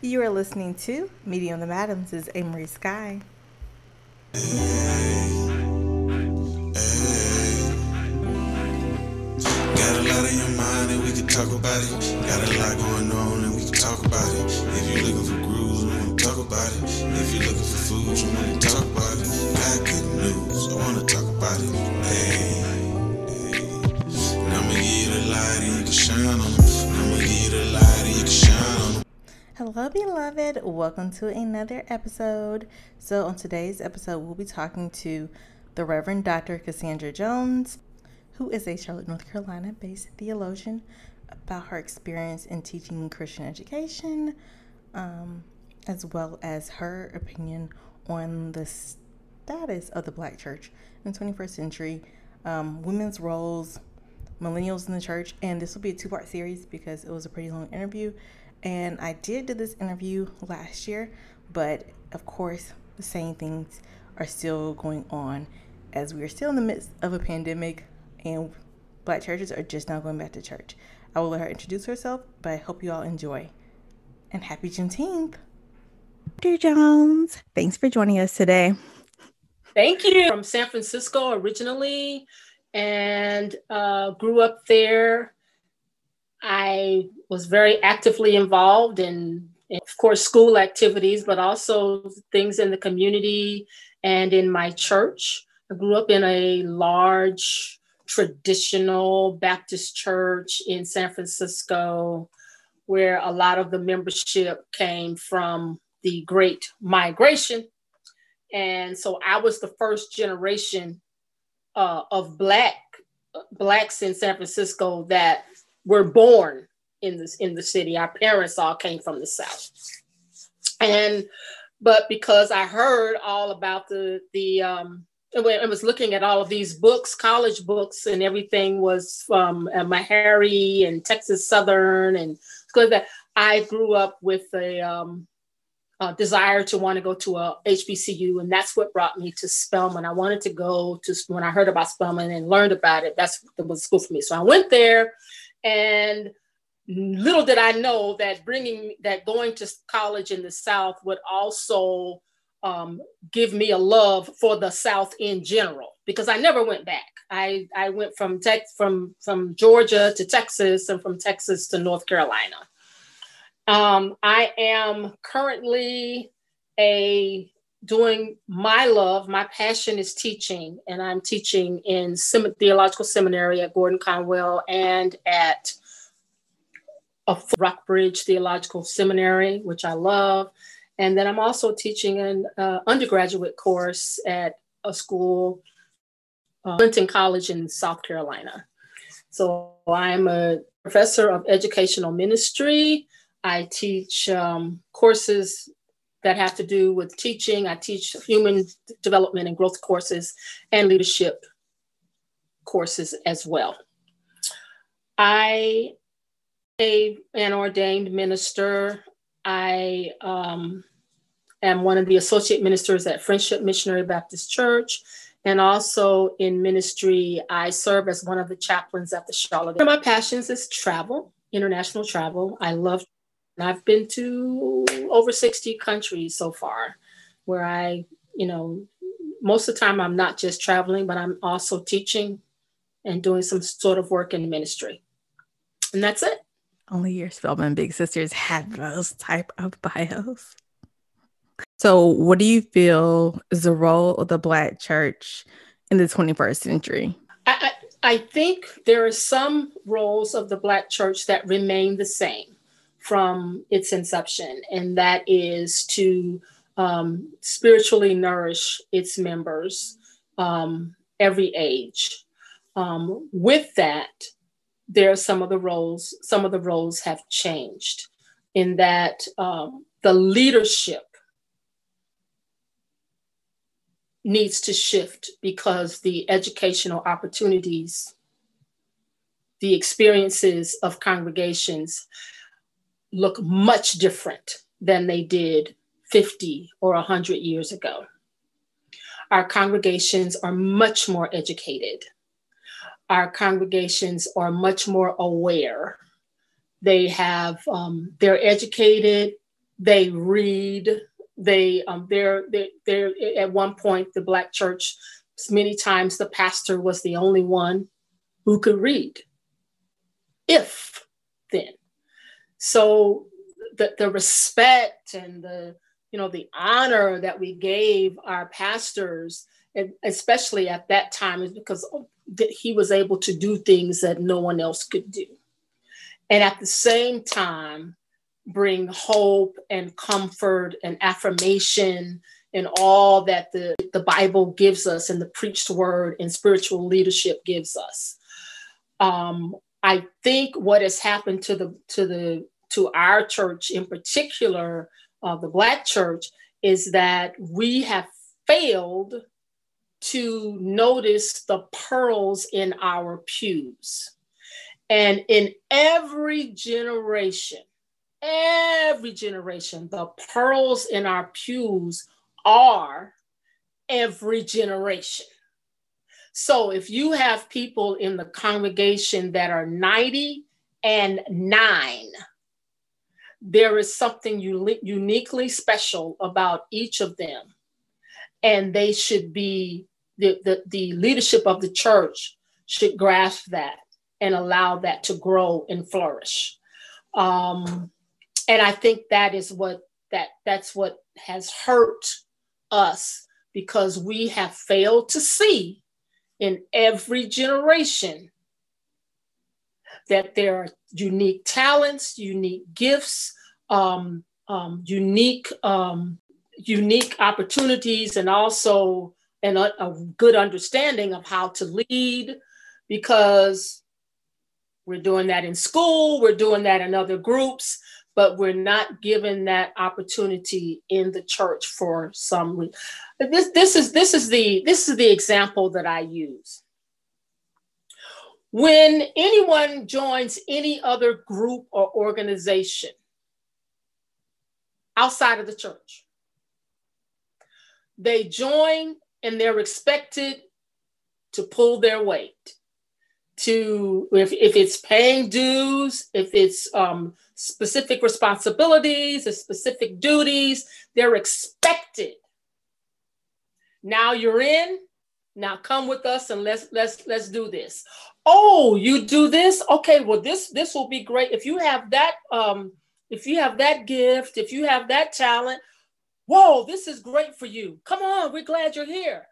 You are listening to on the Madams is Amory Sky. Got a lot your mind and we can talk about it. Got a lot going on and we can talk about it. If you're looking for grooves, we wanna talk about it. If you're looking for food, we wanna talk about it. Hello, beloved. Welcome to another episode. So, on today's episode, we'll be talking to the Reverend Dr. Cassandra Jones, who is a Charlotte, North Carolina based theologian, about her experience in teaching Christian education, um, as well as her opinion on the status of the Black church in the 21st century, um, women's roles, millennials in the church. And this will be a two part series because it was a pretty long interview. And I did do this interview last year, but of course, the same things are still going on as we are still in the midst of a pandemic and black churches are just now going back to church. I will let her introduce herself, but I hope you all enjoy. And happy Juneteenth. Dr. Jones, thanks for joining us today. Thank you. From San Francisco originally and uh, grew up there. I was very actively involved in, in, of course, school activities, but also things in the community and in my church. I grew up in a large traditional Baptist church in San Francisco, where a lot of the membership came from the Great Migration. And so I was the first generation uh, of Black Blacks in San Francisco that were born in this in the city. Our parents all came from the South. And but because I heard all about the the um, I was looking at all of these books, college books, and everything was from uh, Meharry and Texas Southern and because that. I grew up with a, um, a, desire to want to go to a HBCU, and that's what brought me to Spelman. I wanted to go to when I heard about Spelman and learned about it. That's that was school for me. So I went there, and little did I know that bringing that going to college in the South would also um, give me a love for the South in general because I never went back. I, I went from tech from from Georgia to Texas and from Texas to North Carolina. Um, I am currently a doing my love. My passion is teaching, and I'm teaching in Sem- theological seminary at Gordon Conwell and at a Rockbridge Theological Seminary, which I love. And then I'm also teaching an uh, undergraduate course at a school, uh, Clinton College in South Carolina. So I'm a professor of educational ministry. I teach um, courses that have to do with teaching. I teach human development and growth courses and leadership courses as well. I a an ordained minister. I um, am one of the associate ministers at Friendship Missionary Baptist Church. And also in ministry, I serve as one of the chaplains at the Charlotte. One of my passions is travel, international travel. I love, and I've been to over 60 countries so far, where I, you know, most of the time I'm not just traveling, but I'm also teaching and doing some sort of work in ministry. And that's it. Only your Spelman Big Sisters had those type of bios. So, what do you feel is the role of the Black church in the 21st century? I, I, I think there are some roles of the Black church that remain the same from its inception, and that is to um, spiritually nourish its members um, every age. Um, with that, there are some of the roles, some of the roles have changed in that um, the leadership needs to shift because the educational opportunities, the experiences of congregations look much different than they did 50 or 100 years ago. Our congregations are much more educated our congregations are much more aware. They have, um, they're educated, they read. They um, they're they they're at one point the black church. Many times the pastor was the only one who could read. If then, so the the respect and the you know the honor that we gave our pastors and especially at that time is because he was able to do things that no one else could do. And at the same time bring hope and comfort and affirmation and all that the, the bible gives us and the preached word and spiritual leadership gives us. Um, i think what has happened to the to the to our church in particular uh, the Black church is that we have failed to notice the pearls in our pews. And in every generation, every generation, the pearls in our pews are every generation. So if you have people in the congregation that are 90 and 9, there is something uniquely special about each of them. And they should be, the, the, the leadership of the church should grasp that and allow that to grow and flourish. Um, and I think that is what that that's what has hurt us because we have failed to see in every generation that there are unique talents, unique gifts, um, um, unique um, unique opportunities, and also an, a good understanding of how to lead, because we're doing that in school, we're doing that in other groups, but we're not given that opportunity in the church for some reason. This this is this is the this is the example that I use when anyone joins any other group or organization outside of the church, they join and they're expected to pull their weight. To if, if it's paying dues, if it's um, specific responsibilities, or specific duties, they're expected. Now you're in, now come with us and let's let's let's do this. Oh you do this? Okay well this this will be great. If you have that um if you have that gift if you have that talent whoa this is great for you. Come on we're glad you're here.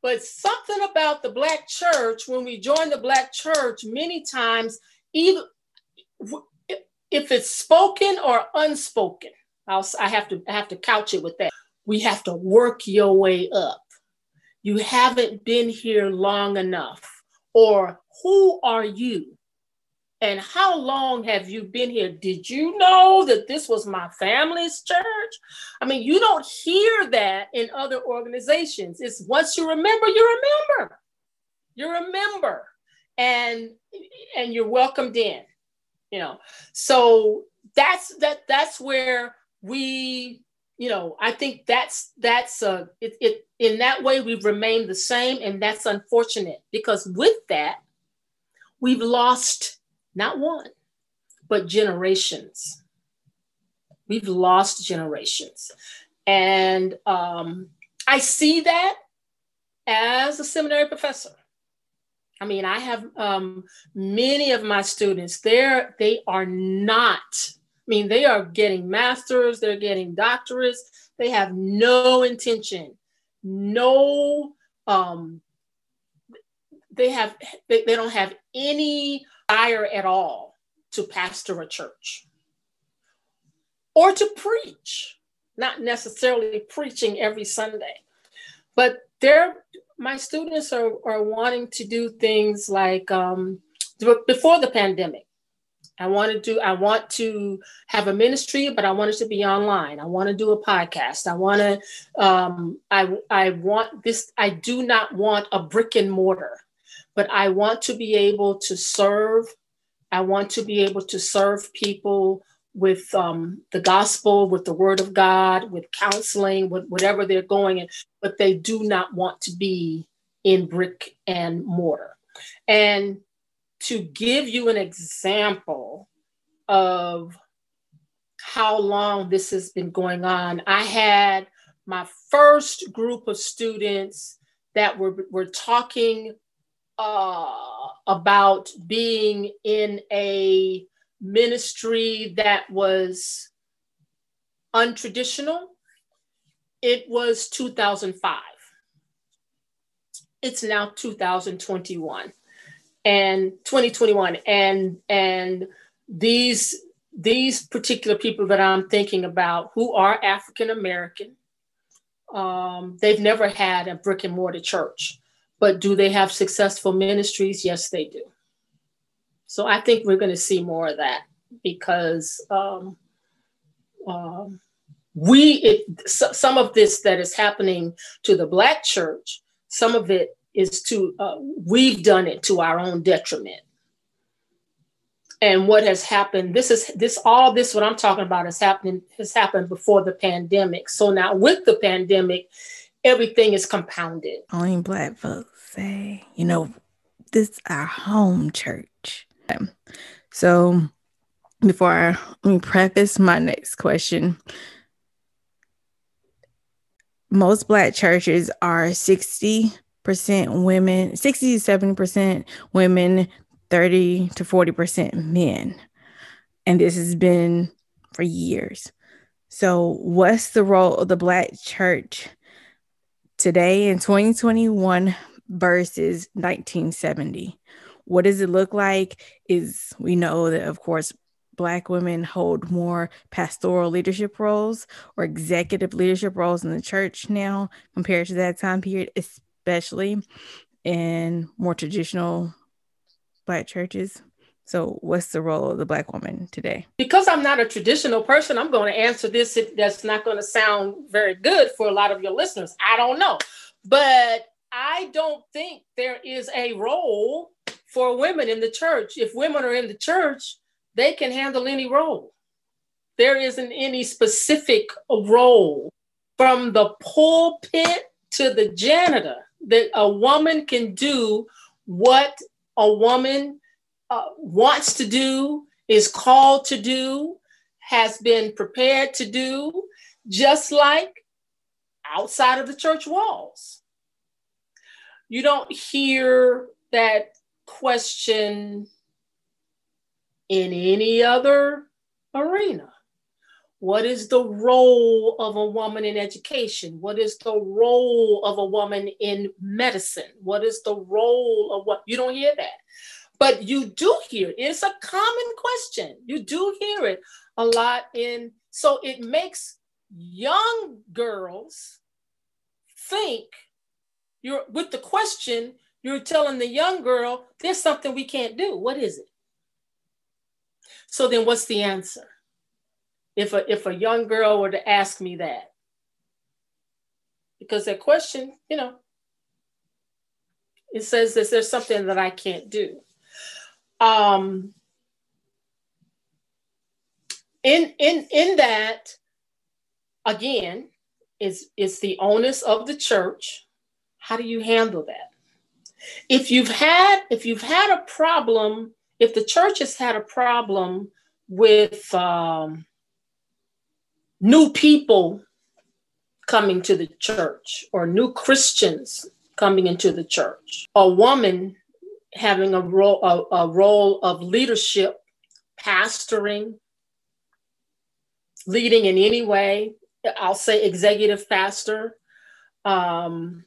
But something about the black church when we join the black church many times either if it's spoken or unspoken I'll, i have to I have to couch it with that we have to work your way up you haven't been here long enough, or who are you? And how long have you been here? Did you know that this was my family's church? I mean, you don't hear that in other organizations. It's once you remember, you remember. You remember. And and you're welcomed in. You know. So that's that that's where we you know, I think that's that's uh, it, it in that way we've remained the same, and that's unfortunate because with that we've lost not one but generations. We've lost generations, and um, I see that as a seminary professor. I mean, I have um, many of my students. There, they are not I mean, they are getting masters, they're getting doctorates. They have no intention, no, um, they have, they, they don't have any desire at all to pastor a church or to preach, not necessarily preaching every Sunday, but they're, my students are, are wanting to do things like um, before the pandemic I want to do, I want to have a ministry, but I want it to be online. I want to do a podcast. I want to, um, I, I want this, I do not want a brick and mortar, but I want to be able to serve. I want to be able to serve people with um, the gospel, with the word of God, with counseling, with whatever they're going in, but they do not want to be in brick and mortar. And to give you an example of how long this has been going on. I had my first group of students that were, were talking uh, about being in a ministry that was untraditional. It was 2005. It's now 2021 and 2021 and and these these particular people that I'm thinking about who are African American, um, they've never had a brick and mortar church, but do they have successful ministries? Yes, they do. So I think we're going to see more of that because um, um, we, it, so, some of this that is happening to the Black church, some of it is to, uh, we've done it to our own detriment. And what has happened this is this all this what i'm talking about is happening has happened before the pandemic. So now with the pandemic everything is compounded. Only black folks say you know this our home church so before I, let me preface my next question most black churches are 60 percent women 60 to 70 percent women 30 to 40% men. And this has been for years. So, what's the role of the Black church today in 2021 versus 1970? What does it look like? Is we know that, of course, Black women hold more pastoral leadership roles or executive leadership roles in the church now compared to that time period, especially in more traditional black churches. So, what's the role of the black woman today? Because I'm not a traditional person, I'm going to answer this. That's not going to sound very good for a lot of your listeners. I don't know. But I don't think there is a role for women in the church. If women are in the church, they can handle any role. There isn't any specific role from the pulpit to the janitor that a woman can do what a woman uh, wants to do, is called to do, has been prepared to do, just like outside of the church walls. You don't hear that question in any other arena. What is the role of a woman in education? What is the role of a woman in medicine? What is the role of what? You don't hear that. But you do hear it. It's a common question. You do hear it a lot in, so it makes young girls think you're with the question, you're telling the young girl, there's something we can't do. What is it? So then what's the answer? if a, if a young girl were to ask me that. Because that question, you know, it says is there something that I can't do. Um, in in in that, again, is is the onus of the church. How do you handle that? If you've had if you've had a problem, if the church has had a problem with um, new people coming to the church or new Christians coming into the church. A woman having a role, a, a role of leadership, pastoring, leading in any way. I'll say executive pastor. Um,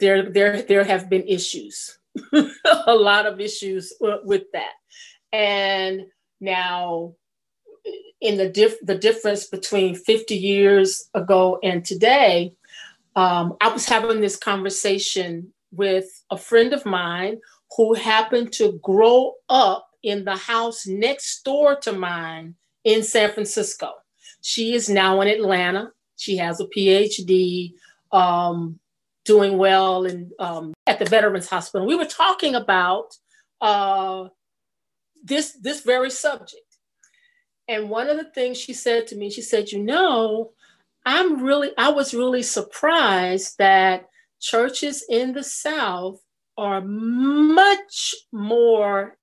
there, there, there have been issues, a lot of issues with that. And now in the, dif- the difference between 50 years ago and today, um, I was having this conversation with a friend of mine who happened to grow up in the house next door to mine in San Francisco. She is now in Atlanta. She has a PhD, um, doing well in, um, at the Veterans Hospital. We were talking about uh, this, this very subject. And one of the things she said to me, she said, You know, I'm really, I was really surprised that churches in the South are much more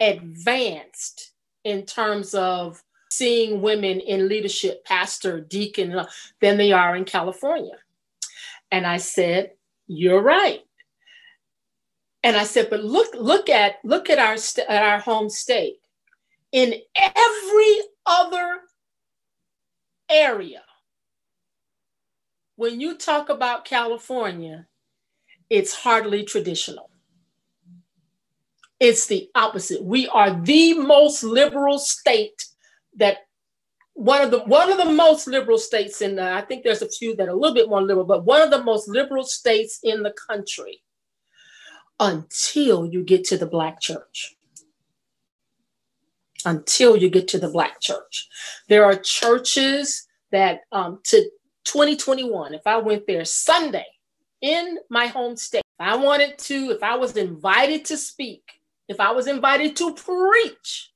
advanced in terms of seeing women in leadership, pastor, deacon, than they are in California. And I said, You're right. And I said, but look, look at look at our st- at our home state. In every other area, when you talk about California, it's hardly traditional. It's the opposite. We are the most liberal state that one of the one of the most liberal states in the, I think there's a few that are a little bit more liberal, but one of the most liberal states in the country until you get to the black church. Until you get to the black church. There are churches that um, to 2021, if I went there Sunday in my home state, if I wanted to, if I was invited to speak, if I was invited to preach,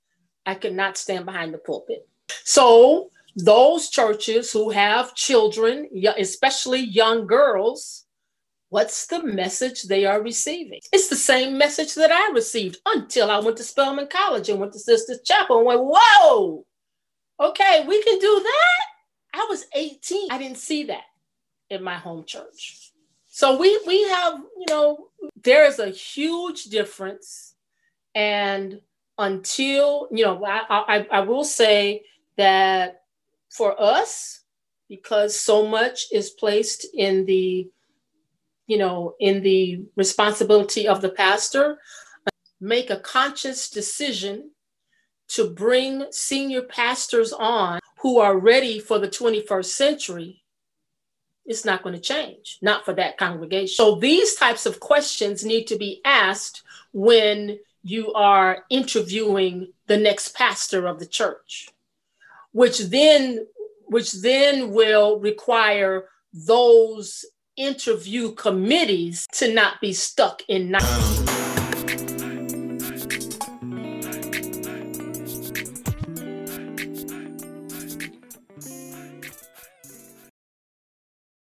I could not stand behind the pulpit. So, those churches who have children, especially young girls, what's the message they are receiving? It's the same message that I received until I went to Spelman College and went to Sisters Chapel and went, whoa, okay, we can do that. I was 18. I didn't see that in my home church. So we we have, you know, there is a huge difference. And until, you know, I, I, I will say that for us, because so much is placed in the you know, in the responsibility of the pastor, make a conscious decision to bring senior pastors on who are ready for the 21st century, it's not going to change, not for that congregation. So these types of questions need to be asked when you are interviewing the next pastor of the church, which then which then will require those interview committees to not be stuck in.